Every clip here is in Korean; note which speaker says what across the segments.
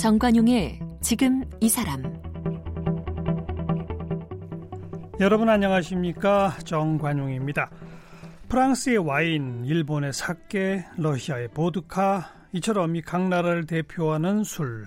Speaker 1: 정관용의 지금 이 사람
Speaker 2: 여러분 안녕하십니까 정관용입니다. 프랑스의 와인, 일본의 사케, 러시아의 보드카 이처럼 이 각 나라를 대표하는 술.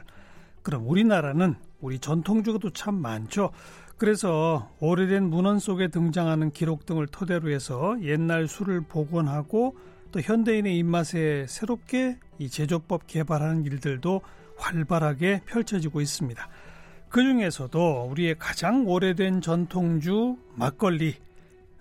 Speaker 2: 그럼 우리나라는 우리 전통주가도 참 많죠. 그래서 오래된 문헌 속에 등장하는 기록 등을 토대로 해서 옛날 술을 복원하고 또 현대인의 입맛에 새롭게 이 제조법 개발하는 일들도 활발하게 펼쳐지고 있습니다. 그 중에서도 우리의 가장 오래된 전통주 막걸리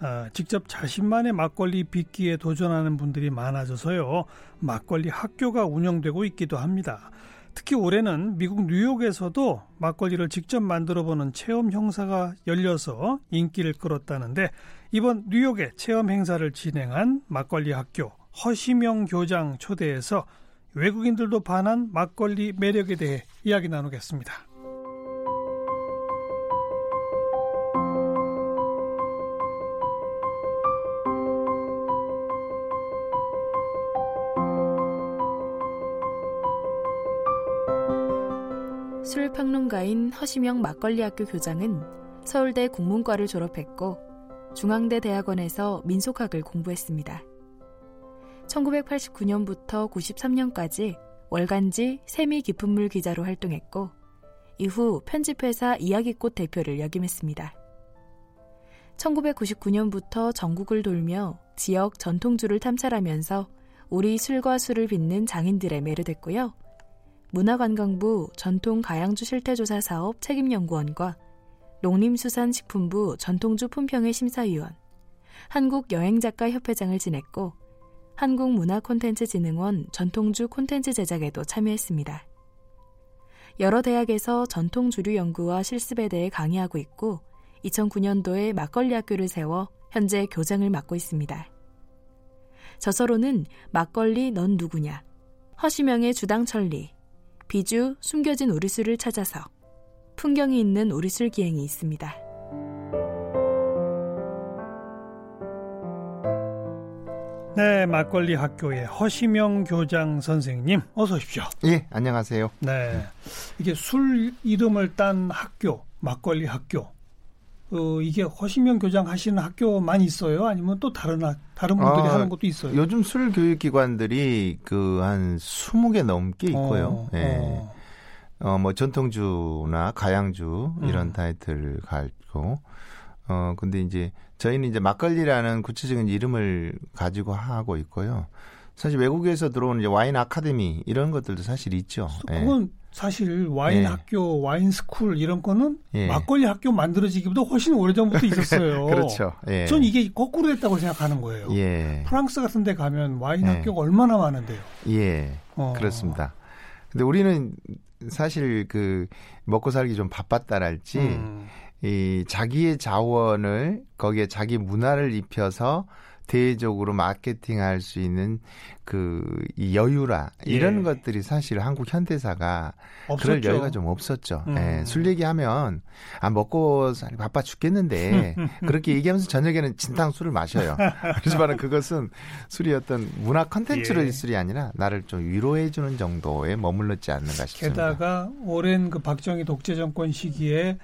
Speaker 2: 어, 직접 자신만의 막걸리 빚기에 도전하는 분들이 많아져서요 막걸리 학교가 운영되고 있기도 합니다. 특히 올해는 미국 뉴욕에서도 막걸리를 직접 만들어 보는 체험 행사가 열려서 인기를 끌었다는데 이번 뉴욕의 체험 행사를 진행한 막걸리 학교 허시명 교장 초대해서 외국인들도 반한 막걸리 매력에 대해 이야기 나누겠습니다.
Speaker 3: 술평론가인 허시명 막걸리학교 교장은 서울대 국문과를 졸업했고 중앙대 대학원에서 민속학을 공부했습니다. 1989년부터 93년까지 월간지 세미 깊은 물 기자로 활동했고 이후 편집회사 이야기꽃 대표를 역임했습니다. 1999년부터 전국을 돌며 지역 전통주를 탐찰하면서 우리 술과 술을 빚는 장인들의 매료됐고요. 문화관광부 전통 가양주 실태조사 사업 책임연구원과 농림수산식품부 전통주 품평회 심사위원, 한국여행작가협회장을 지냈고 한국문화콘텐츠진흥원 전통주 콘텐츠 제작에도 참여했습니다. 여러 대학에서 전통 주류 연구와 실습에 대해 강의하고 있고 2009년도에 막걸리 학교를 세워 현재 교장을 맡고 있습니다. 저서로는 막걸리 넌 누구냐, 허시명의 주당 천리, 비주 숨겨진 우리술을 찾아서 풍경이 있는 우리술 기행이 있습니다.
Speaker 2: 네, 막걸리 학교의 허시명 교장 선생님, 어서 오십시오.
Speaker 4: 예, 안녕하세요.
Speaker 2: 네, 이게 술 이름을 딴 학교, 막걸리 학교. 어, 이게 허시명 교장 하시는 학교만 있어요? 아니면 또 다른 다른 분들이 아, 하는 것도 있어요?
Speaker 4: 요즘 술 교육 기관들이 그 한 20개 넘게 있고요. 어, 예. 어. 어, 뭐 전통주나 가양주 이런 음. 타이틀을 가지고 어 근데 이제 저희는 이제 막걸리라는 구체적인 이름을 가지고 하고 있고요. 사실 외국에서 들어오는 이제 와인 아카데미 이런 것들도 사실 있죠.
Speaker 2: 예. 그건 예. 사실 와인 예. 학교, 와인 스쿨 이런 거는 예. 막걸리 학교 만들어지기보다 훨씬 오래전부터 있었어요.
Speaker 4: 그렇죠. 예.
Speaker 2: 전 이게 거꾸로 됐다고 생각하는 거예요. 예. 프랑스 같은 데 가면 와인 예. 학교가 얼마나 많은데요.
Speaker 4: 예. 어. 그렇습니다. 근데 우리는 사실 그 먹고 살기 좀 바빴다랄지 음. 이 자기의 자원을 거기에 자기 문화를 입혀서 대외적으로 마케팅할 수 있는 그 이 여유라 이런 예. 것들이 사실 한국 현대사가 없었죠. 그럴 여유가 좀 없었죠. 음. 예, 술 얘기하면 아 먹고 살 바빠 죽겠는데 그렇게 얘기하면서 저녁에는 진탕 술을 마셔요. 그렇지만 그것은 술이 어떤 문화 컨텐츠를 예. 술이 아니라 나를 좀 위로해 주는 정도에 머물렀지 않는가 싶습니다.
Speaker 2: 게다가 오랜 그 박정희 독재 정권 시기에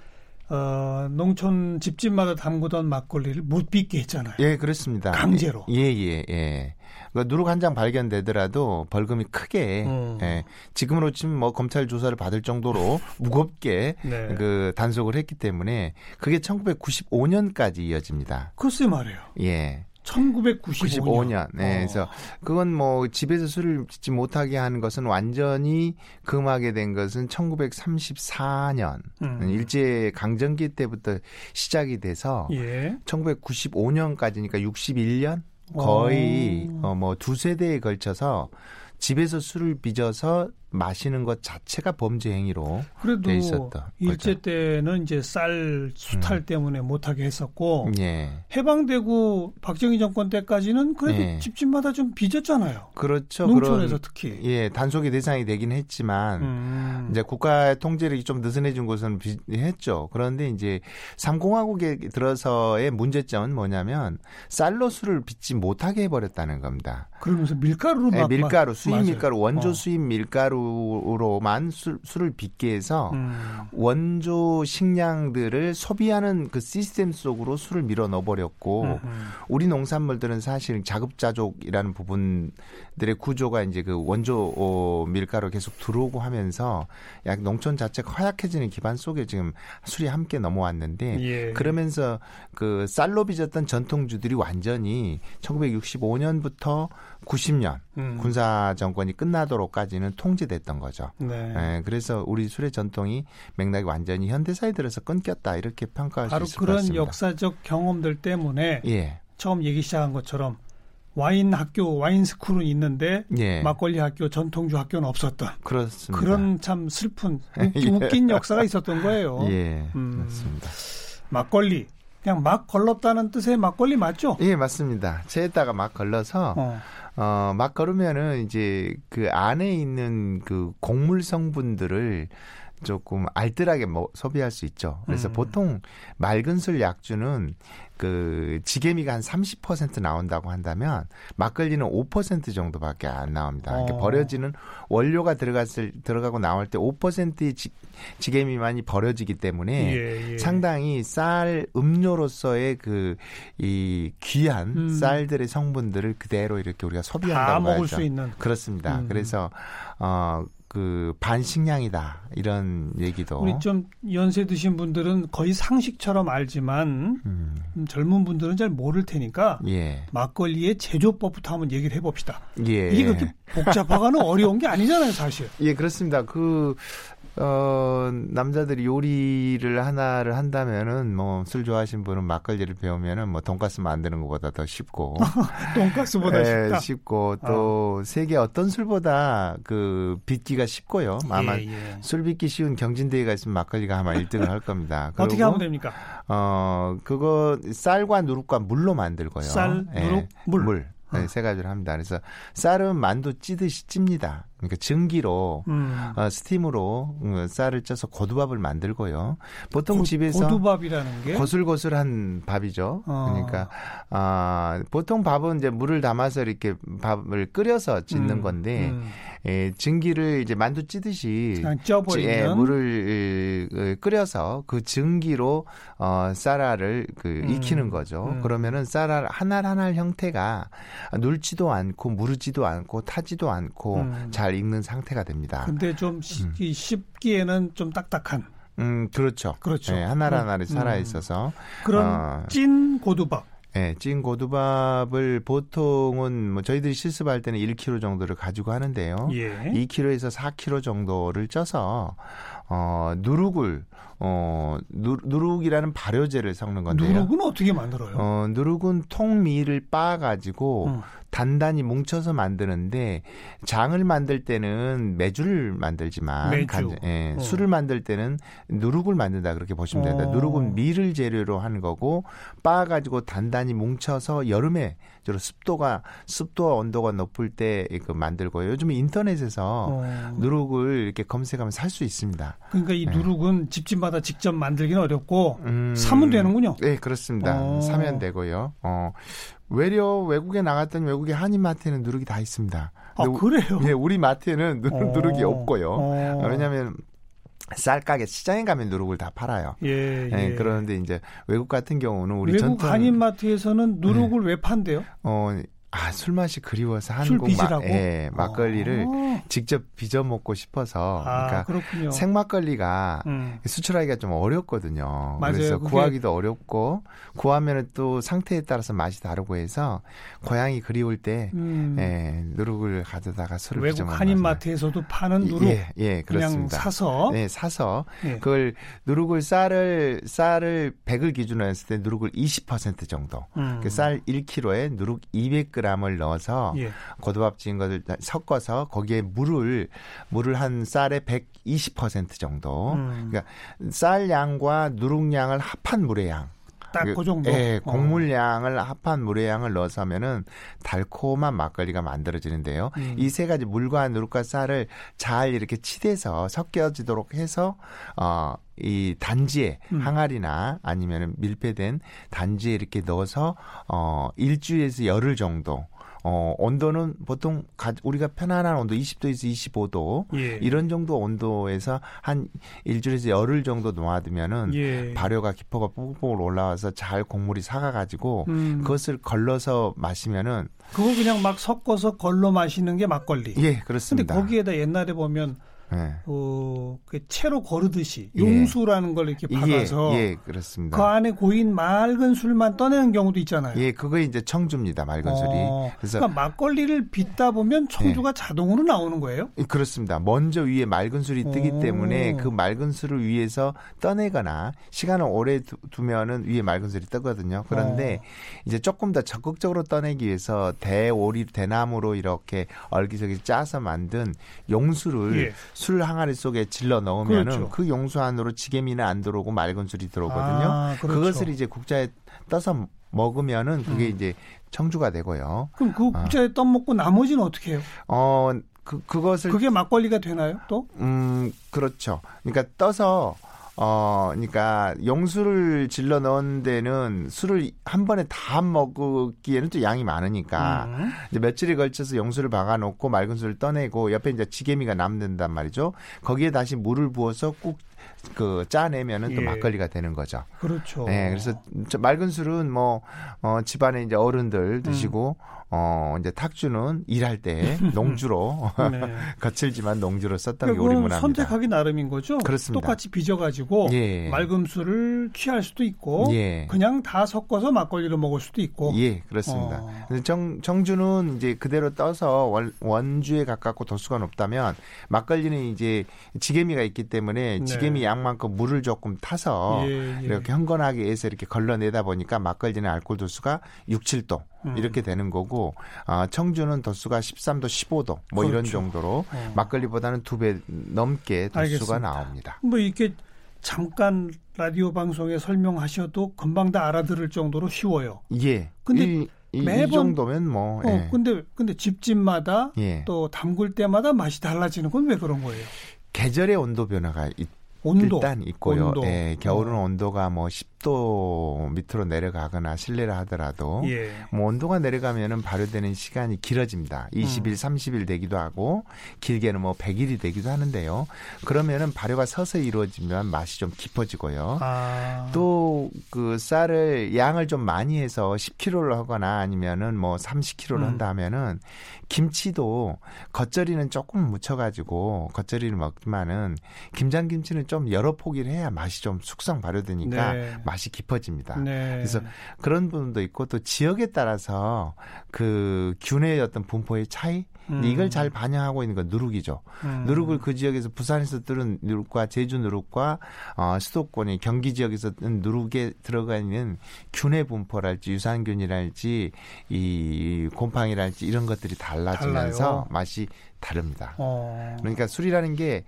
Speaker 2: 어, 농촌 집집마다 담그던 막걸리를 못 빚게 했잖아요.
Speaker 4: 예, 그렇습니다.
Speaker 2: 강제로.
Speaker 4: 예, 예, 예. 그 누룩 한 장 발견되더라도 벌금이 크게 음. 예, 지금으로 치면 뭐 검찰 조사를 받을 정도로 무겁게 네. 그 단속을 했기 때문에 그게 1995년까지 이어집니다.
Speaker 2: 글쎄 말이에요.
Speaker 4: 예.
Speaker 2: 1995년.
Speaker 4: 네. 어. 그래서 그건 뭐 집에서 술을 짓지 못하게 하는 것은 완전히 금하게 된 것은 1934년 음. 일제 강점기 때부터 시작이 돼서 예. 1995년까지니까 61년 거의 어, 뭐 두 세대에 걸쳐서 집에서 술을 빚어서 마시는 것 자체가 범죄 행위로 그래도 돼 있었다.
Speaker 2: 일제 거죠. 때는 이제 쌀 수탈 음. 때문에 못하게 했었고 예. 해방되고 박정희 정권 때까지는 그래도 예. 집집마다 좀 빚었잖아요.
Speaker 4: 그렇죠.
Speaker 2: 농촌에서 그런, 특히
Speaker 4: 예 단속의 대상이 되긴 했지만 음. 이제 국가의 통제력이 좀 느슨해진 곳은 했죠. 그런데 이제 삼공화국에 들어서의 문제점은 뭐냐면 쌀로 술을 빚지 못하게 해버렸다는 겁니다.
Speaker 2: 그러면서 밀가루로
Speaker 4: 예, 밀가루 수입 맞아요. 밀가루 원조 어. 수입 밀가루로만 술, 술을 빚게 해서 음. 원조 식량들을 소비하는 그 시스템 속으로 술을 밀어 넣어 버렸고 음, 음. 우리 농산물들은 사실 자급자족이라는 부분들의 구조가 이제 그 원조 어, 밀가루 계속 들어오고 하면서 약 농촌 자체가 허약해지는 기반 속에 지금 술이 함께 넘어왔는데 예. 그러면서 그 쌀로 빚었던 전통주들이 완전히 1965년부터 90년 음. 군사 정권이 끝나도록까지는 통제됐던 거죠. 네. 네. 그래서 우리 술의 전통이 맥락이 완전히 현대사에 들어서 끊겼다 이렇게 평가할 수 있을 것 같습니다.
Speaker 2: 바로 그런 역사적 경험들 때문에 예. 처음 얘기 시작한 것처럼 와인 학교, 와인 스쿨은 있는데 예. 막걸리 학교, 전통주 학교는 없었던
Speaker 4: 그렇습니다.
Speaker 2: 그런 참 슬픈 예. 웃긴 역사가 있었던 거예요.
Speaker 4: 예, 음. 맞습니다.
Speaker 2: 막걸리 그냥 막 걸렀다는 뜻의 막걸리 맞죠?
Speaker 4: 예, 맞습니다. 체에다가 막 걸러서 어. 어, 막 걸으면은 이제 그 안에 있는 그 곡물 성분들을 조금 알뜰하게 뭐 소비할 수 있죠. 그래서 음. 보통 맑은 술 약주는 그 지게미가 한 30% 나온다고 한다면 막걸리는 5% 정도밖에 안 나옵니다. 그러니까 어. 버려지는 원료가 들어갔을 들어가고 나올 때 5%의 지, 지게미만이 버려지기 때문에 예, 예. 상당히 쌀 음료로서의 그 이 귀한 음. 쌀들의 성분들을 그대로 이렇게 우리가 소비한다고 다
Speaker 2: 먹을. 수 있는
Speaker 4: 그렇습니다. 음. 그래서 어 그 반식량이다 이런 얘기도
Speaker 2: 우리 좀 연세 드신 분들은 거의 상식처럼 알지만 음. 젊은 분들은 잘 모를 테니까 예. 막걸리의 제조법부터 한번 얘기를 해봅시다. 예. 이게 그렇게 복잡하거나 어려운 게 아니잖아요, 사실.
Speaker 4: 예, 그렇습니다. 그 어, 남자들이 요리를 하나를 한다면은 뭐 술 좋아하시는 분은 막걸리를 배우면은 뭐 돈가스 만드는 것보다 더 쉽고
Speaker 2: 돈가스보다 예, 쉽다.
Speaker 4: 쉽고 또 어. 세계 어떤 술보다 그 빚기가 쉽고요. 아마 예, 예. 술 빚기 쉬운 경진대회가 있으면 막걸리가 아마 1등을 할 겁니다.
Speaker 2: 어떻게 하면 됩니까?
Speaker 4: 어, 그거 쌀과 누룩과 물로 만들고요.
Speaker 2: 쌀, 예, 누룩, 물.
Speaker 4: 물. 네, 세 가지를 합니다. 그래서 쌀은 만두 찌듯이 찝니다. 그러니까 증기로 음. 어, 스팀으로 음, 쌀을 쪄서 고두밥을 만들고요. 보통
Speaker 2: 고,
Speaker 4: 집에서
Speaker 2: 고두밥이라는 게
Speaker 4: 고슬고슬한 밥이죠. 어. 그러니까 아, 보통 밥은 이제 물을 담아서 이렇게 밥을 끓여서 짓는 음. 건데 음. 예, 증기를 이제 만두 찌듯이
Speaker 2: 쪄버리면
Speaker 4: 예, 물을 끓여서 그 증기로 어, 쌀알을 그 음. 익히는 거죠. 음. 그러면은 쌀알 하나 하나 형태가 눌지도 않고 무르지도 않고 타지도 않고 음. 잘 익는 상태가 됩니다.
Speaker 2: 근데 좀 음. 씹기에는 좀 딱딱한.
Speaker 4: 음, 그렇죠.
Speaker 2: 그렇죠.
Speaker 4: 네, 하나 하나를 살아 있어서
Speaker 2: 그런 어, 찐 고두밥.
Speaker 4: 네, 찐 고두밥을 보통은 뭐 저희들이 실습할 때는 1kg 정도를 가지고 하는데요. 예. 2kg에서 4kg 정도를 쪄서 어 누룩을 어 누, 누룩이라는 발효제를 섞는 건데요.
Speaker 2: 누룩은 어떻게 만들어요?
Speaker 4: 어 누룩은 통밀을 빻아 가지고 음. 단단히 뭉쳐서 만드는데 장을 만들 때는 매주를 만들지만
Speaker 2: 매주. 간,
Speaker 4: 예, 어. 술을 만들 때는 누룩을 만든다 그렇게 보시면 됩니다. 어. 누룩은 밀을 재료로 하는 거고 빻아 가지고 단단히 뭉쳐서 여름에 주로 습도가 습도와 온도가 높을 때 그 만들고요. 요즘 인터넷에서 어. 누룩을 이렇게 검색하면 살 수 있습니다.
Speaker 2: 그러니까 이 네. 누룩은 집집마다 직접 만들기는 어렵고 음, 사면 되는군요.
Speaker 4: 네, 그렇습니다. 어. 사면 되고요. 어, 외려 외국에 나갔던 외국의 한인 마트에는 누룩이 다 있습니다.
Speaker 2: 아, 그래요?
Speaker 4: 네, 우리 마트에는 누룩, 어. 누룩이 없고요. 어. 왜냐하면 쌀 가게 시장에 가면 누룩을 다 팔아요. 예, 예. 예, 그런데 이제 외국 같은 경우는 우리
Speaker 2: 외국
Speaker 4: 전통
Speaker 2: 한인 마트에서는 누룩을 네. 왜 판대요?
Speaker 4: 어 아, 술 맛이 그리워서 한국 마, 예, 막걸리를 아. 직접 빚어 먹고 싶어서 아, 그러니까 그렇군요. 생막걸리가 음. 수출하기가 좀 어렵거든요. 맞아요. 그래서 그게... 구하기도 어렵고 구하면은 또 상태에 따라서 맛이 다르고 해서 고향이 그리울 때 음. 예, 누룩을 가져다가 술을
Speaker 2: 외국 한인 마트에서도 파는 누룩 예, 예, 그렇습니다. 사서
Speaker 4: 네, 사서 예. 그걸 누룩을 쌀을 쌀을 100을 기준으로 했을 때 누룩을 20% 정도. 음. 그쌀 1kg에 누룩 200g 100g을 넣어서 예. 고두밥 지은 것을 섞어서 거기에 물을 물을 한 쌀의 120% 정도. 음. 그러니까 쌀 양과 누룩 양을 합한 물의 양.
Speaker 2: 딱그 그 정도.
Speaker 4: 예, 곡물량을 어. 합한 물의 양을 넣어서 하면은 달콤한 막걸리가 만들어지는데요. 음. 이세 가지 물과 누룩과 쌀을 잘 이렇게 치대서 섞여지도록 해서 어. 이 단지에 음. 항아리나 아니면은 밀폐된 단지에 이렇게 넣어서 어 일주일에서 열흘 정도 어, 온도는 보통 가, 우리가 편안한 온도 20도에서 25도 예. 이런 정도 온도에서 한 일주일에서 열흘 정도 놓아두면은 예. 발효가 기포가 뽀글뽀글 올라와서 잘 곡물이 사가가지고 음. 그것을 걸러서 마시면은
Speaker 2: 그거 그냥 막 섞어서 걸러 마시는 게 막걸리.
Speaker 4: 예, 그렇습니다.
Speaker 2: 근데 거기에다 옛날에 보면 네. 어, 그 채로 거르듯이 예. 용수라는 걸 이렇게 박아서
Speaker 4: 예, 예, 그렇습니다.
Speaker 2: 그 안에 고인 맑은 술만 떠내는 경우도 있잖아요.
Speaker 4: 예, 그거 이제 청주입니다. 맑은 어, 술이.
Speaker 2: 그래서 그러니까 막걸리를 빚다 보면 청주가 예. 자동으로 나오는 거예요?
Speaker 4: 예, 그렇습니다. 먼저 위에 맑은 술이 뜨기 오. 때문에 그 맑은 술을 위에서 떠내거나 시간을 오래 두, 면은 위에 맑은 술이 뜨거든요. 그런데 어. 이제 조금 더 적극적으로 떠내기 위해서 대오리 대나무로 이렇게 얼기설기 짜서 만든 용수를 예. 술 항아리 속에 질러 넣으면은 그렇죠. 그 용수 안으로 지게미는 안 들어오고 맑은 술이 들어오거든요. 아, 그렇죠. 그것을 이제 국자에 떠서 먹으면은 그게 음. 이제 청주가 되고요.
Speaker 2: 그럼 그 아. 국자에 어. 떠먹고 나머지는 어떻게 해요?
Speaker 4: 어, 그, 그것을.
Speaker 2: 그게 막걸리가 되나요, 또?
Speaker 4: 음, 그렇죠. 그러니까 떠서 어, 그러니까 용수를 질러 넣은 데는 술을 한 번에 다 먹기에는 또 양이 많으니까 음. 이제 며칠에 걸쳐서 용수를 박아놓고 맑은 술을 떠내고 옆에 이제 지게미가 남는단 말이죠. 거기에 다시 물을 부어서 꾹 그 짜내면은 또 예. 막걸리가 되는 거죠.
Speaker 2: 그렇죠.
Speaker 4: 네, 그래서 맑은 술은 뭐 어, 집안에 이제 어른들 드시고 음. 어 이제 탁주는 일할 때 농주로 네. 거칠지만 농주로 썼던 그러니까 게 우리문화입니다.
Speaker 2: 선택하기 나름인 거죠.
Speaker 4: 그렇습니다.
Speaker 2: 똑같이 빚어가지고 예. 맑음술을 취할 수도 있고 예. 그냥 다 섞어서 막걸리로 먹을 수도 있고.
Speaker 4: 예, 그렇습니다. 어. 정, 정주는 이제 그대로 떠서 원, 원주에 가깝고 도수가 높다면 막걸리는 이제 지게미가 있기 때문에 네. 지게미 양만큼 물을 조금 타서 예, 예. 이렇게 흥건하게 해서 이렇게 걸러내다 보니까 막걸리는 알코올 도수가 6, 7도 음. 이렇게 되는 거고 아, 청주는 도수가 13도, 15도 뭐 그렇죠. 이런 정도로 어. 막걸리보다는 두 배 넘게 도수가 알겠습니다. 나옵니다.
Speaker 2: 뭐 이렇게 잠깐 라디오 방송에 설명하셔도 금방 다 알아들을 정도로 쉬워요.
Speaker 4: 예. 근데 이, 이, 매번 이 정도면 뭐.
Speaker 2: 어, 예. 근데 근데 집집마다 예. 또 담글 때마다 맛이 달라지는 건 왜 그런 거예요?
Speaker 4: 계절의 온도 변화가 있, 온도, 일단 있고요. 온도. 예, 겨울은 어. 온도가 뭐 10도 밑으로 내려가거나 실내를 하더라도 예. 뭐 온도가 내려가면은 발효되는 시간이 길어집니다. 20일, 음. 30일 되기도 하고 길게는 뭐 100일이 되기도 하는데요. 그러면은 발효가 서서히 이루어지면 맛이 좀 깊어지고요. 아. 또그 쌀을 양을 좀 많이 해서 10kg를 하거나 아니면은 뭐 30kg를 음. 한다 하면은 김치도 겉절이는 조금 묻혀 가지고 겉절이를 먹지만은 김장김치는 좀 여러 포기를 해야 맛이 좀 숙성 발효되니까 네. 맛이 깊어집니다. 네. 그래서 그런 부분도 있고 또 지역에 따라서 그 균의 어떤 분포의 차이 음. 이걸 잘 반영하고 있는 건 누룩이죠. 음. 누룩을 그 지역에서 부산에서 들은 누룩과 제주 누룩과 어, 수도권의 경기 지역에서 누룩에 들어가 있는 균의 분포랄지 유산균이랄지 이 곰팡이랄지 이런 것들이 달라지면서 달라요. 맛이 다릅니다. 어. 그러니까 술이라는 게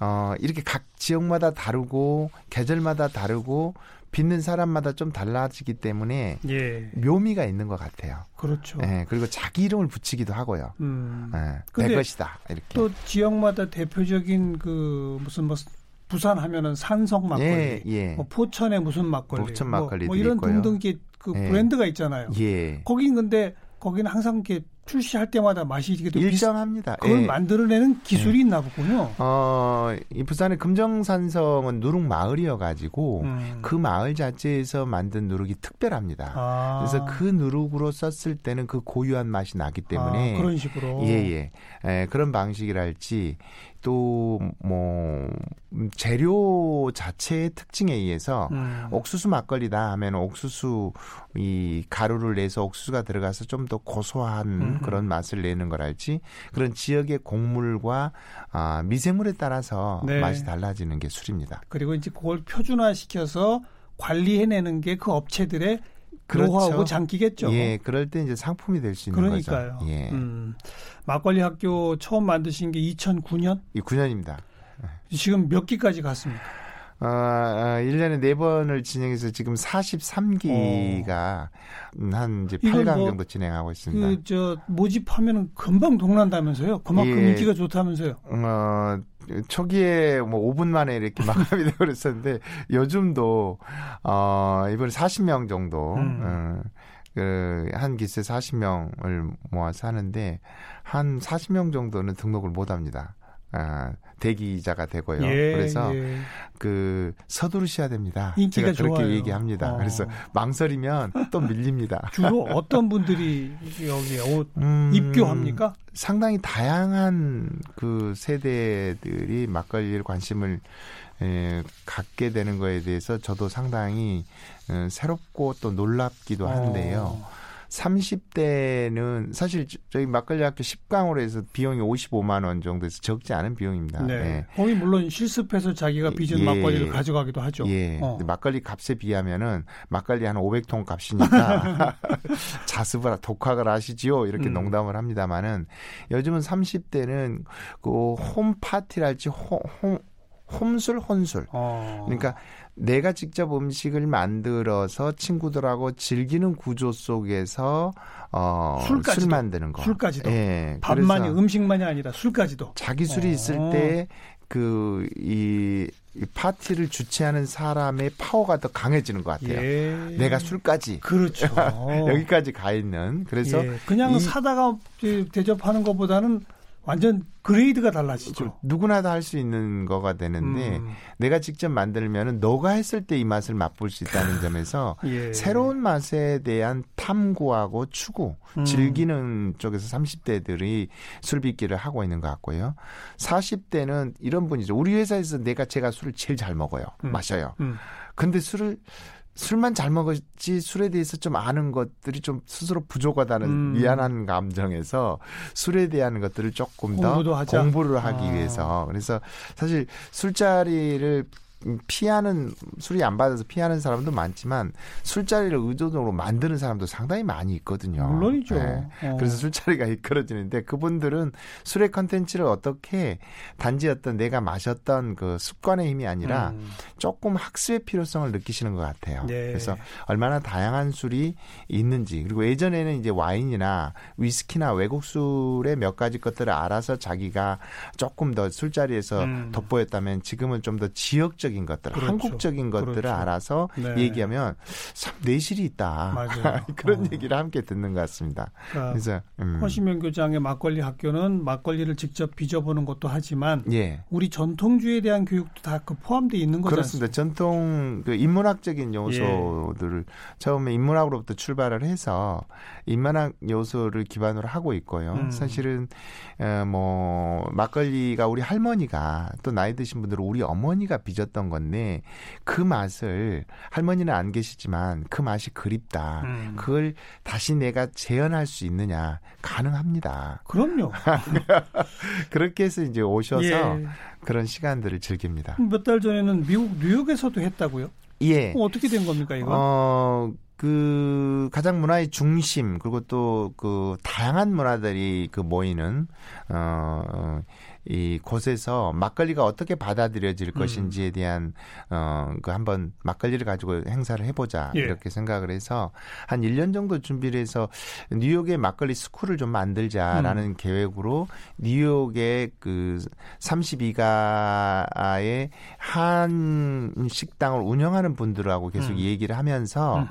Speaker 4: 어, 이렇게 각 지역마다 다르고 계절마다 다르고 빚는 사람마다 좀 달라지기 때문에 예. 묘미가 있는 것 같아요.
Speaker 2: 그렇죠.
Speaker 4: 예, 그리고 자기 이름을 붙이기도 하고요. 음. 예, 내 것이다 이렇게.
Speaker 2: 또 지역마다 대표적인 그 무슨 뭐 부산 하면은 산성 막걸리, 예, 예. 뭐 포천에 무슨 막걸리,
Speaker 4: 포천 막걸리
Speaker 2: 뭐, 뭐 이런 등등 그 예. 브랜드가 있잖아요. 예. 거긴 근데 거기는 항상 이렇게 출시할 때마다 맛이 이게
Speaker 4: 일정합니다.
Speaker 2: 그걸 예. 만들어내는 기술이 예. 있나 보군요.
Speaker 4: 어, 이 부산의 금정산성은 누룩 마을이어 가지고 음. 그 마을 자체에서 만든 누룩이 특별합니다. 아. 그래서 그 누룩으로 썼을 때는 그 고유한 맛이 나기 때문에
Speaker 2: 아, 그런 식으로
Speaker 4: 예예 예. 예, 그런 방식이랄지 또 뭐 재료 자체의 특징에 의해서 음. 옥수수 막걸리다 하면 옥수수 이 가루를 내서 옥수수가 들어가서 좀 더 고소한 음. 그런 맛을 내는 걸알지 그런 지역의 곡물과 아, 미생물에 따라서 네. 맛이 달라지는 게 술입니다.
Speaker 2: 그리고 이제 그걸 표준화시켜서 관리해내는 게 그 업체들의 그렇죠. 노하우고 장기겠죠.
Speaker 4: 예, 그럴 때 이제 상품이 될 수 있는
Speaker 2: 그러니까요.
Speaker 4: 거죠. 예. 음,
Speaker 2: 막걸리 학교 처음 만드신 게 2009년?
Speaker 4: 이 9년입니다.
Speaker 2: 지금 몇 기까지 갔습니까?
Speaker 4: 어, 1년에 4번을 진행해서 지금 43기가 어. 한 이제 8강 뭐 정도 진행하고 있습니다.
Speaker 2: 그, 저, 모집하면 금방 동난다면서요? 그만큼 예. 인기가 좋다면서요?
Speaker 4: 어, 초기에 뭐 5분 만에 이렇게 마감이 되고 그랬었는데 요즘도 어 이번에 40명 정도 음. 어, 그한 기세 40명을 모아서 하는데 한 40명 정도는 등록을 못 합니다. 아, 대기자가 되고요. 예, 그래서 예. 그 서두르셔야 됩니다.
Speaker 2: 인기가
Speaker 4: 제가 그렇게
Speaker 2: 좋아요.
Speaker 4: 얘기합니다. 어. 그래서 망설이면 또 밀립니다.
Speaker 2: 주로 어떤 분들이 여기에 옷 음, 입교합니까?
Speaker 4: 상당히 다양한 그 세대들이 막걸리에 관심을 에, 갖게 되는 거에 대해서 저도 상당히 에, 새롭고 또 놀랍기도 한데요. 어. 30대는 사실 저희 막걸리 학교 10강으로 해서 비용이 55만 원 정도에서 적지 않은 비용입니다.
Speaker 2: 네. 네. 거기 물론 실습해서 자기가 빚은 예. 막걸리를 가져가기도 하죠.
Speaker 4: 예. 어. 막걸리 값에 비하면은 막걸리 한 500통 값이니까 자습을 독학을 하시지요. 이렇게 음. 농담을 합니다만은 요즘은 30대는 그 홈 파티랄지 홈, 홈 홈술 혼술. 어. 그러니까 내가 직접 음식을 만들어서 친구들하고 즐기는 구조 속에서 어, 술까지도, 술 만드는 거.
Speaker 2: 술까지도. 예. 밥만이 음식만이 아니라 술까지도.
Speaker 4: 자기 술이 어. 있을 때 그이 이 파티를 주최하는 사람의 파워가 더 강해지는 것 같아요. 예. 내가 술까지.
Speaker 2: 그렇죠.
Speaker 4: 여기까지 가 있는. 그래서
Speaker 2: 예. 그냥 사다가 대접하는 것보다는 완전 그레이드가 달라지죠. 그
Speaker 4: 누구나 다 할 수 있는 거가 되는데 음. 내가 직접 만들면은 너가 했을 때 이 맛을 맛볼 수 있다는 점에서 예. 새로운 맛에 대한 탐구하고 추구, 음. 즐기는 쪽에서 30대들이 술 빚기를 하고 있는 것 같고요. 40대는 이런 분이죠. 우리 회사에서 내가 제가 술을 제일 잘 먹어요. 음. 마셔요. 음. 근데 술을 술만 잘 먹었지 술에 대해서 좀 아는 것들이 좀 스스로 부족하다는 음. 미안한 감정에서 술에 대한 것들을 조금 더 공부를 하기 아. 위해서 그래서 사실 술자리를 피하는 술이 안 받아서 피하는 사람도 많지만 술자리를 의도적으로 만드는 사람도 상당히 많이 있거든요.
Speaker 2: 물론이죠. 네.
Speaker 4: 어. 그래서 술자리가 이끌어지는데 그분들은 술의 컨텐츠를 어떻게 단지 어떤 내가 마셨던 그 습관의 힘이 아니라 음. 조금 학습의 필요성을 느끼시는 것 같아요. 네. 그래서 얼마나 다양한 술이 있는지 그리고 예전에는 이제 와인이나 위스키나 외국 술의 몇 가지 것들을 알아서 자기가 조금 더 술자리에서 음. 돋보였다면 지금은 좀 더 지역적 지적인 것들, 그렇죠. 한국적인 것들을 그렇죠. 알아서 네. 얘기하면 참 내실이 있다. 그런 어. 얘기를 함께 듣는 것 같습니다.
Speaker 2: 그러니까 그래서 음. 허시명 교장의 막걸리 학교는 막걸리를 직접 빚어보는 것도 하지만 예. 우리 전통주에 대한 교육도 다 그 포함되어 있는 거죠.
Speaker 4: 그렇습니다. 전통 그 인문학적인 요소들을 예. 처음에 인문학으로부터 출발을 해서 인문학 요소를 기반으로 하고 있고요. 음. 사실은 어, 뭐 막걸리가 우리 할머니가 또 나이 드신 분들은 우리 어머니가 빚었던 있었던 건데 그 맛을 할머니는 안 계시지만 그 맛이 그립다. 음. 그걸 다시 내가 재현할 수 있느냐 가능합니다.
Speaker 2: 그럼요.
Speaker 4: 그렇게 해서 이제 오셔서 예. 그런 시간들을 즐깁니다.
Speaker 2: 몇 달 전에는 미국 뉴욕에서도 했다고요?
Speaker 4: 예.
Speaker 2: 어떻게 된 겁니까 이거?
Speaker 4: 어. 그 가장 문화의 중심 그리고 또 그 다양한 문화들이 그 모이는 어이 곳에서 막걸리가 어떻게 받아들여질 음. 것인지에 대한 어그 한번 막걸리를 가지고 행사를 해보자 예. 이렇게 생각을 해서 한 1년 정도 준비를 해서 뉴욕에 막걸리 스쿨을 좀 만들자라는 음. 계획으로 뉴욕의 그 32가의 한 식당을 운영하는 분들하고 계속 음. 얘기를 하면서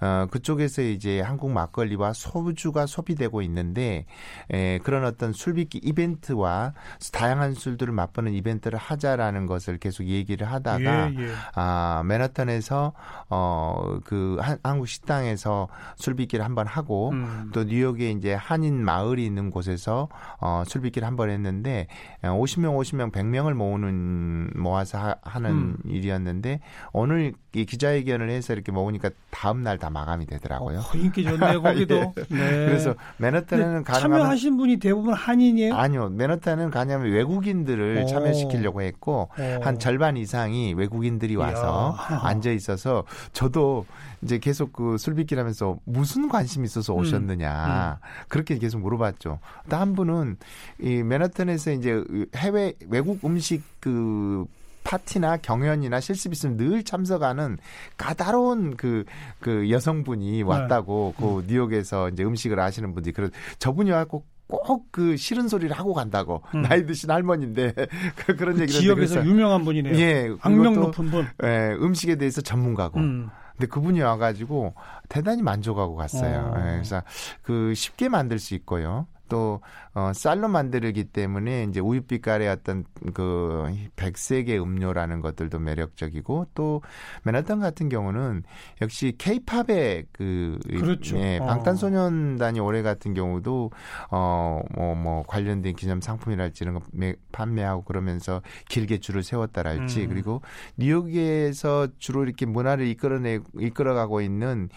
Speaker 4: 어 그쪽에서 이제 한국 막걸리와 소주가 소비되고 있는데 에 그런 어떤 술빚기 이벤트와 다양한 술들을 맛보는 이벤트를 하자라는 것을 계속 얘기를 하다가 예, 예. 아 맨하탄에서 어그 한국 식당에서 술빚기를 한번 하고 음. 또 뉴욕에 이제 한인 마을이 있는 곳에서 어 술빚기를 한번 했는데 50명 50명 100명을 모으는 모아서 하, 하는 음. 일이었는데 오늘 이 기자회견을 해서 이렇게 모으니까 다음 날 다 마감이 되더라고요. 어,
Speaker 2: 인기 좋네요 거기도. 예.
Speaker 4: 네. 그래서 맨하탄에는
Speaker 2: 참여하신 분이 대부분 한인이에요?
Speaker 4: 아니요 맨하탄은 가냐면 외국인들을 오. 참여시키려고 했고 오. 한 절반 이상이 외국인들이 와서 이야. 앉아 있어서 저도 이제 계속 그 술빚기를 하면서 무슨 관심이 있어서 음. 오셨느냐 음. 음. 그렇게 계속 물어봤죠. 또 한 분은 이 맨하탄에서 이제 해외 외국 음식 그 파티나 경연이나 실습 있으면 늘 참석하는 까다로운 그, 그 여성분이 왔다고 네. 그 음. 뉴욕에서 이제 음식을 아시는 분들이 그래 저분이 와꼭 꼭그 싫은 소리를 하고 간다고 음. 나이 드신 할머니인데 그, 그런 그 얘기를
Speaker 2: 지역에서 유명한 분이네요. 예, 악명 높은 분.
Speaker 4: 예, 음식에 대해서 전문가고. 음. 근데 그분이 와가지고 대단히 만족하고 갔어요.
Speaker 2: 어.
Speaker 4: 예, 그래서 그 쉽게 만들 수 있고요. 또 어, 쌀로 만들기 때문에 이제 우유빛깔의 어떤 그 백색의 음료라는 것들도 매력적이고 또 맨하탄 같은 경우는 역시 케이팝의 그
Speaker 2: 그렇죠.
Speaker 4: 예,
Speaker 2: 어.
Speaker 4: 방탄소년단이 올해 같은 경우도 어뭐뭐 뭐 관련된 기념 상품이랄지 이런 거 매, 판매하고 그러면서 길게 줄을 세웠다랄지
Speaker 2: 음.
Speaker 4: 그리고 뉴욕에서 주로 이렇게 문화를 이끌어내 이끌어가고 있는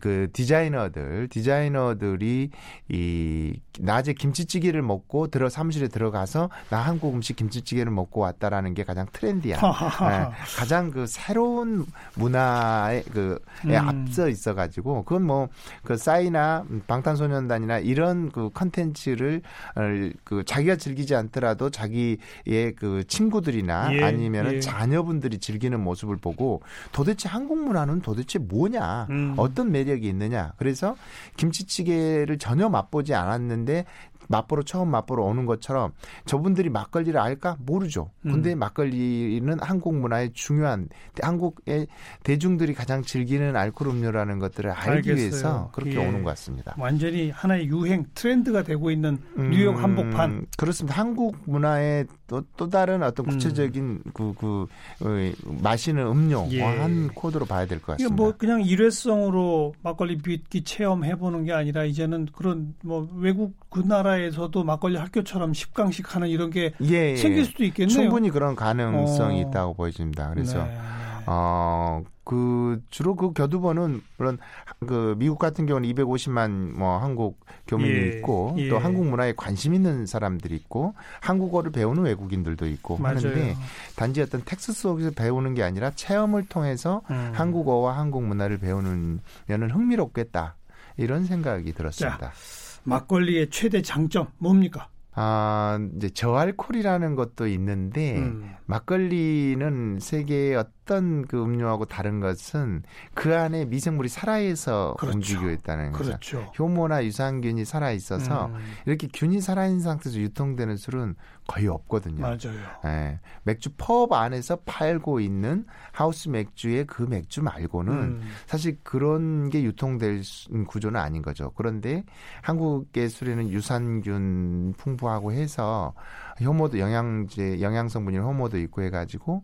Speaker 4: 그 디자이너들 디자이너들이 이 낮에 김치찌개를 먹고 들어 사무실에 들어가서 나 한국 음식 김치찌개를 먹고 왔다라는 게 가장 트렌디한 예, 가장 그 새로운 문화에 그에
Speaker 2: 음.
Speaker 4: 앞서 있어 가지고 그건 뭐 그 싸이나 방탄소년단이나 이런 그 컨텐츠를 어, 그 자기가 즐기지 않더라도 자기의 그 친구들이나
Speaker 2: 예,
Speaker 4: 아니면은
Speaker 2: 예.
Speaker 4: 자녀분들이 즐기는 모습을 보고 도대체 한국 문화는 도대체 뭐냐
Speaker 2: 음.
Speaker 4: 어떤 매력이 있느냐 그래서 김치찌개를 전혀 맛보지 않았는데 맛보러 처음 맛보러 오는 것처럼 저분들이 막걸리를 알까 모르죠. 근데
Speaker 2: 음.
Speaker 4: 막걸리는 한국 문화의 중요한 한국의 대중들이 가장 즐기는 알코올 음료라는 것들을 알기
Speaker 2: 알겠어요.
Speaker 4: 위해서 그렇게
Speaker 2: 예.
Speaker 4: 오는 것 같습니다.
Speaker 2: 완전히 하나의 유행 트렌드가 되고 있는 뉴욕
Speaker 4: 음,
Speaker 2: 한복판.
Speaker 4: 그렇습니다. 한국 문화의 또, 또 다른 어떤
Speaker 2: 음.
Speaker 4: 구체적인 그, 그, 어, 마시는 음료
Speaker 2: 예.
Speaker 4: 한 코드로 봐야 될 것 같습니다.
Speaker 2: 뭐 그냥 일회성으로 막걸리 빚기 체험해 보는 게 아니라 이제는 그런 뭐 외국 그 나라에서도 막걸리 학교처럼 10강씩 하는 이런 게
Speaker 4: 예, 예.
Speaker 2: 생길 수도 있겠네요.
Speaker 4: 충분히 그런 가능성이
Speaker 2: 어.
Speaker 4: 있다고 보여집니다. 그래서
Speaker 2: 네.
Speaker 4: 어, 그, 주로 그 교두보는, 물론, 그, 미국 같은 경우는 250만 뭐 한국 교민이
Speaker 2: 예,
Speaker 4: 있고,
Speaker 2: 예.
Speaker 4: 또 한국 문화에 관심 있는 사람들이 있고, 한국어를 배우는 외국인들도 있고
Speaker 2: 맞아요.
Speaker 4: 하는데, 단지 어떤 텍스트 속에서 배우는 게 아니라 체험을 통해서
Speaker 2: 음.
Speaker 4: 한국어와 한국 문화를 배우는 면은 흥미롭겠다. 이런 생각이 들었습니다.
Speaker 2: 막걸리의 최대 장점 뭡니까?
Speaker 4: 아, 이제 저알콜이라는 것도 있는데,
Speaker 2: 음.
Speaker 4: 막걸리는 세계의 어떤 그 음료하고 다른 것은 그 안에 미생물이 살아있어
Speaker 2: 그렇죠.
Speaker 4: 움직이고 있다는 거죠.
Speaker 2: 그렇죠.
Speaker 4: 효모나 유산균이 살아있어서
Speaker 2: 음,
Speaker 4: 이렇게 균이 살아있는 상태에서 유통되는 술은 거의 없거든요.
Speaker 2: 맞아요.
Speaker 4: 예, 맥주 펍 안에서 팔고 있는 하우스 맥주의 그 맥주 말고는
Speaker 2: 음.
Speaker 4: 사실 그런 게 유통될 수- 구조는 아닌 거죠. 그런데 한국의 술에는 유산균 풍부하고 해서 효모도 영양제, 영양 성분인 효모도 있고 해가지고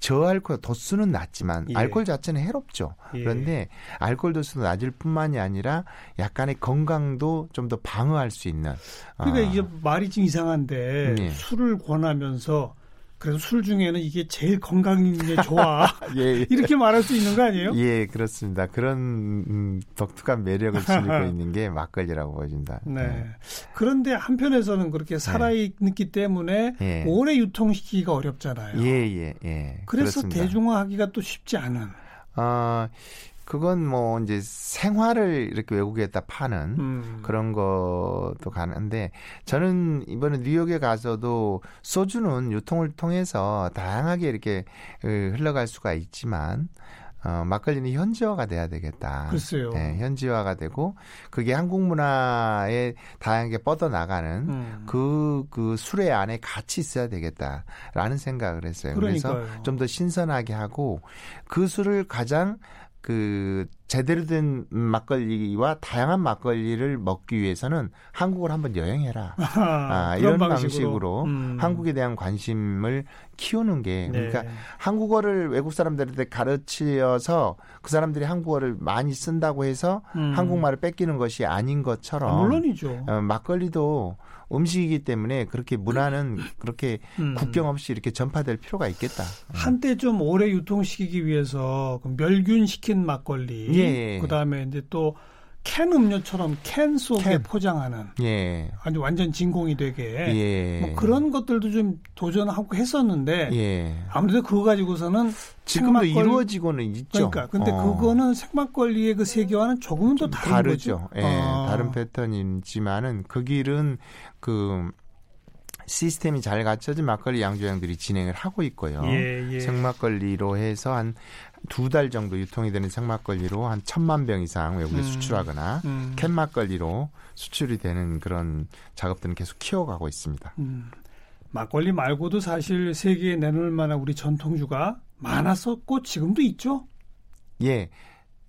Speaker 4: 저알코올 도수는 낮지만
Speaker 2: 예.
Speaker 4: 알코올 자체는 해롭죠.
Speaker 2: 예.
Speaker 4: 그런데 알코올 도수도 낮을 뿐만이 아니라 약간의 건강도 좀 더 방어할 수 있는.
Speaker 2: 그러니까
Speaker 4: 어,
Speaker 2: 이게 말이 좀 이상한데
Speaker 4: 예.
Speaker 2: 술을 권하면서 그래서 술 중에는 이게 제일 건강에 좋아
Speaker 4: 예,
Speaker 2: 이렇게 말할 수 있는 거 아니에요?
Speaker 4: 예, 그렇습니다. 그런 음, 독특한 매력을 지니고 있는 게 막걸리라고 보여진다.
Speaker 2: 네. 그런데 한편에서는 그렇게 살아있기 때문에
Speaker 4: 예.
Speaker 2: 오래 유통시키기가 어렵잖아요.
Speaker 4: 예, 예, 예.
Speaker 2: 그래서
Speaker 4: 그렇습니다.
Speaker 2: 대중화하기가 또 쉽지 않은.
Speaker 4: 아, 그건 뭐 이제 생활을 이렇게 외국에다 파는
Speaker 2: 음.
Speaker 4: 그런 것도 가는데 저는 이번에 뉴욕에 가서도 소주는 유통을 통해서 다양하게 이렇게 어, 흘러갈 수가 있지만 어, 막걸리는 현지화가 돼야 되겠다.
Speaker 2: 글쎄요.
Speaker 4: 네, 현지화가 되고 그게 한국 문화에 다양하게 뻗어 나가는
Speaker 2: 음.
Speaker 4: 그, 그 술의 안에 같이 있어야 되겠다라는 생각을 했어요. 그래서
Speaker 2: 그러니까요.
Speaker 4: 좀더 신선하게 하고 그 술을 가장 그 제대로 된 막걸리와 다양한 막걸리를 먹기 위해서는 한국을 한번 여행해라. 아, 이런 방식으로,
Speaker 2: 음.
Speaker 4: 한국에 대한 관심을 키우는 게
Speaker 2: 네.
Speaker 4: 그러니까 한국어를 외국 사람들한테 가르치어서 그 사람들이 한국어를 많이 쓴다고 해서
Speaker 2: 음.
Speaker 4: 한국말을 뺏기는 것이 아닌 것처럼
Speaker 2: 아, 물론이죠.
Speaker 4: 어, 막걸리도 음식이기 때문에 그렇게 문화는 그렇게
Speaker 2: 음.
Speaker 4: 국경 없이 이렇게 전파될 필요가 있겠다.
Speaker 2: 한때 좀 오래 유통시키기 위해서 그 멸균 시킨 막걸리,
Speaker 4: 예.
Speaker 2: 그다음에 이제 또 캔 음료처럼 캔 속에
Speaker 4: 캔.
Speaker 2: 포장하는
Speaker 4: 예.
Speaker 2: 아주 완전 진공이 되게
Speaker 4: 예.
Speaker 2: 뭐 그런 것들도 좀 도전하고 했었는데
Speaker 4: 예.
Speaker 2: 아무래도 그거 가지고서는
Speaker 4: 지금도
Speaker 2: 생막걸리-
Speaker 4: 이루어지고는 있죠.
Speaker 2: 그러니까 근데
Speaker 4: 어.
Speaker 2: 그거는 생막걸리의 그 세계와는 조금은 또 다른
Speaker 4: 다르죠.
Speaker 2: 거죠.
Speaker 4: 예,
Speaker 2: 아.
Speaker 4: 다른 패턴이지만은 그 길은 그 시스템이 잘 갖춰진 막걸리 양조장들이 진행을 하고 있고요.
Speaker 2: 예, 예.
Speaker 4: 생막걸리로 해서 한 두 달 정도 유통이 되는 생막걸리로 한 천만 병 이상 외국에
Speaker 2: 음.
Speaker 4: 수출하거나
Speaker 2: 음.
Speaker 4: 캔 막걸리로 수출이 되는 그런 작업들은 계속 키워가고 있습니다.
Speaker 2: 음. 막걸리 말고도 사실 세계에 내놓을 만한 우리 전통주가 많았었고 지금도 있죠.
Speaker 4: 예.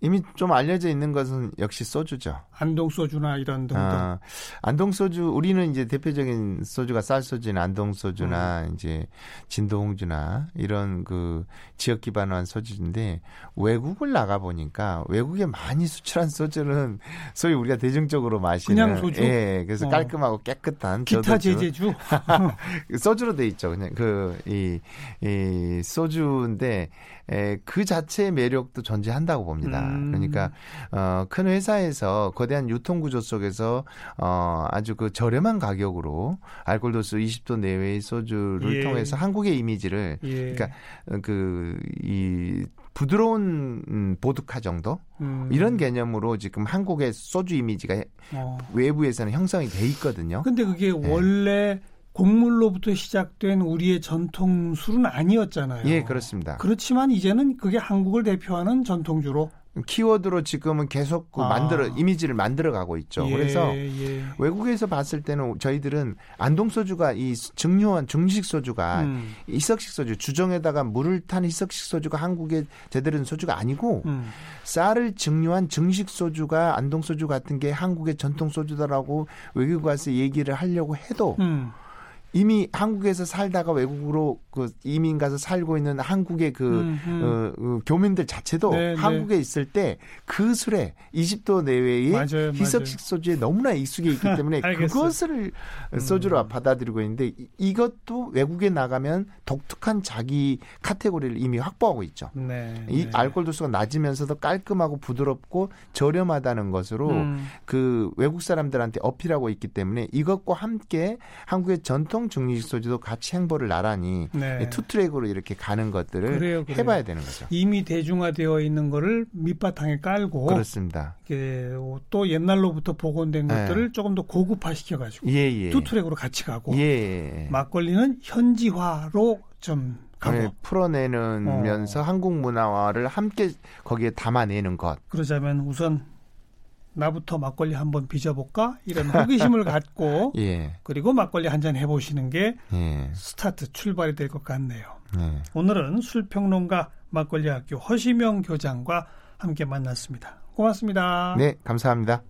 Speaker 4: 이미 좀 알려져 있는 것은 역시 소주죠.
Speaker 2: 안동 소주나 이런 등등. 아,
Speaker 4: 안동 소주 우리는 이제 대표적인 소주가 쌀 소주는 안동 소주나 음. 이제 진도홍주나 이런 그 지역 기반한 소주인데 외국을 나가 보니까 외국에 많이 수출한 소주는 소위 우리가 대중적으로 마시는
Speaker 2: 그냥 소주.
Speaker 4: 예, 그래서 어. 깔끔하고 깨끗한
Speaker 2: 기타 제제주
Speaker 4: 소주로 돼 있죠. 그냥 그이 이 소주인데 에, 그 자체의 매력도 존재한다고 봅니다. 음. 그러니까 어, 큰 회사에서 거대한 유통 구조 속에서 어, 아주 그 저렴한 가격으로 알코올 도수 20도 내외의 소주를 예. 통해서 한국의 이미지를 예. 그러니까 그이 부드러운 음, 보드카 정도 음. 이런 개념으로 지금 한국의 소주 이미지가 어. 외부에서는 형성이 돼 있거든요.
Speaker 2: 근데 그게 네. 원래 곡물로부터 시작된 우리의 전통 술은 아니었잖아요.
Speaker 4: 예, 그렇습니다.
Speaker 2: 그렇지만 이제는 그게 한국을 대표하는 전통주로
Speaker 4: 키워드로 지금은 계속 그 아. 만들어 이미지를 만들어 가고 있죠. 예, 그래서 예. 외국에서 봤을 때는 저희들은 안동 소주가 이 증류한 중식 소주가 음. 희석식 소주 주정에다가 물을 탄 희석식 소주가 한국에 제대로 된 소주가 아니고 음. 쌀을 증류한 증식 소주가 안동 소주 같은 게 한국의 전통 소주다라고 외국 가서 얘기를 하려고 해도 음. 이미 한국에서 살다가 외국으로 그 이민 가서 살고 있는 한국의 그 음, 음. 어, 어, 교민들 자체도 네, 네. 한국에 네. 있을 때 그 술에 20도 내외의 맞아요, 희석식 맞아요. 소주에 너무나 익숙해 있기 때문에 그것을 음. 소주로 받아들이고 있는데 이 것도 외국에 나가면 독특한 자기 카테고리를 이미 확보하고 있죠. 네, 이 네. 알코올 도수가 낮으면서도 깔끔하고 부드럽고 저렴하다는 것으로 음. 그 외국 사람들한테 어필하고 있기 때문에 이것과 함께 한국의 전통 성 중립 소지도 같이 행보를 나란히 네. 투트랙으로 이렇게 가는 것들을 그래요, 그래요. 해봐야 되는 거죠.
Speaker 2: 이미 대중화되어 있는 거를 밑바탕에 깔고
Speaker 4: 그렇습니다.
Speaker 2: 또 옛날로부터 복원된 네. 것들을 조금 더 고급화 시켜가지고 예, 예. 투트랙으로 같이 가고 예. 막걸리는 현지화로 좀 네,
Speaker 4: 풀어내면서 어. 한국 문화화를 함께 거기에 담아내는 것.
Speaker 2: 그러자면 우선 나부터 막걸리 한번 빚어볼까 이런 호기심을 갖고 예. 그리고 막걸리 한 잔 해보시는 게 예. 스타트 출발이 될 것 같네요. 예. 오늘은 술평론가 막걸리학교 허시명 교장과 함께 만났습니다. 고맙습니다.
Speaker 4: 네, 감사합니다.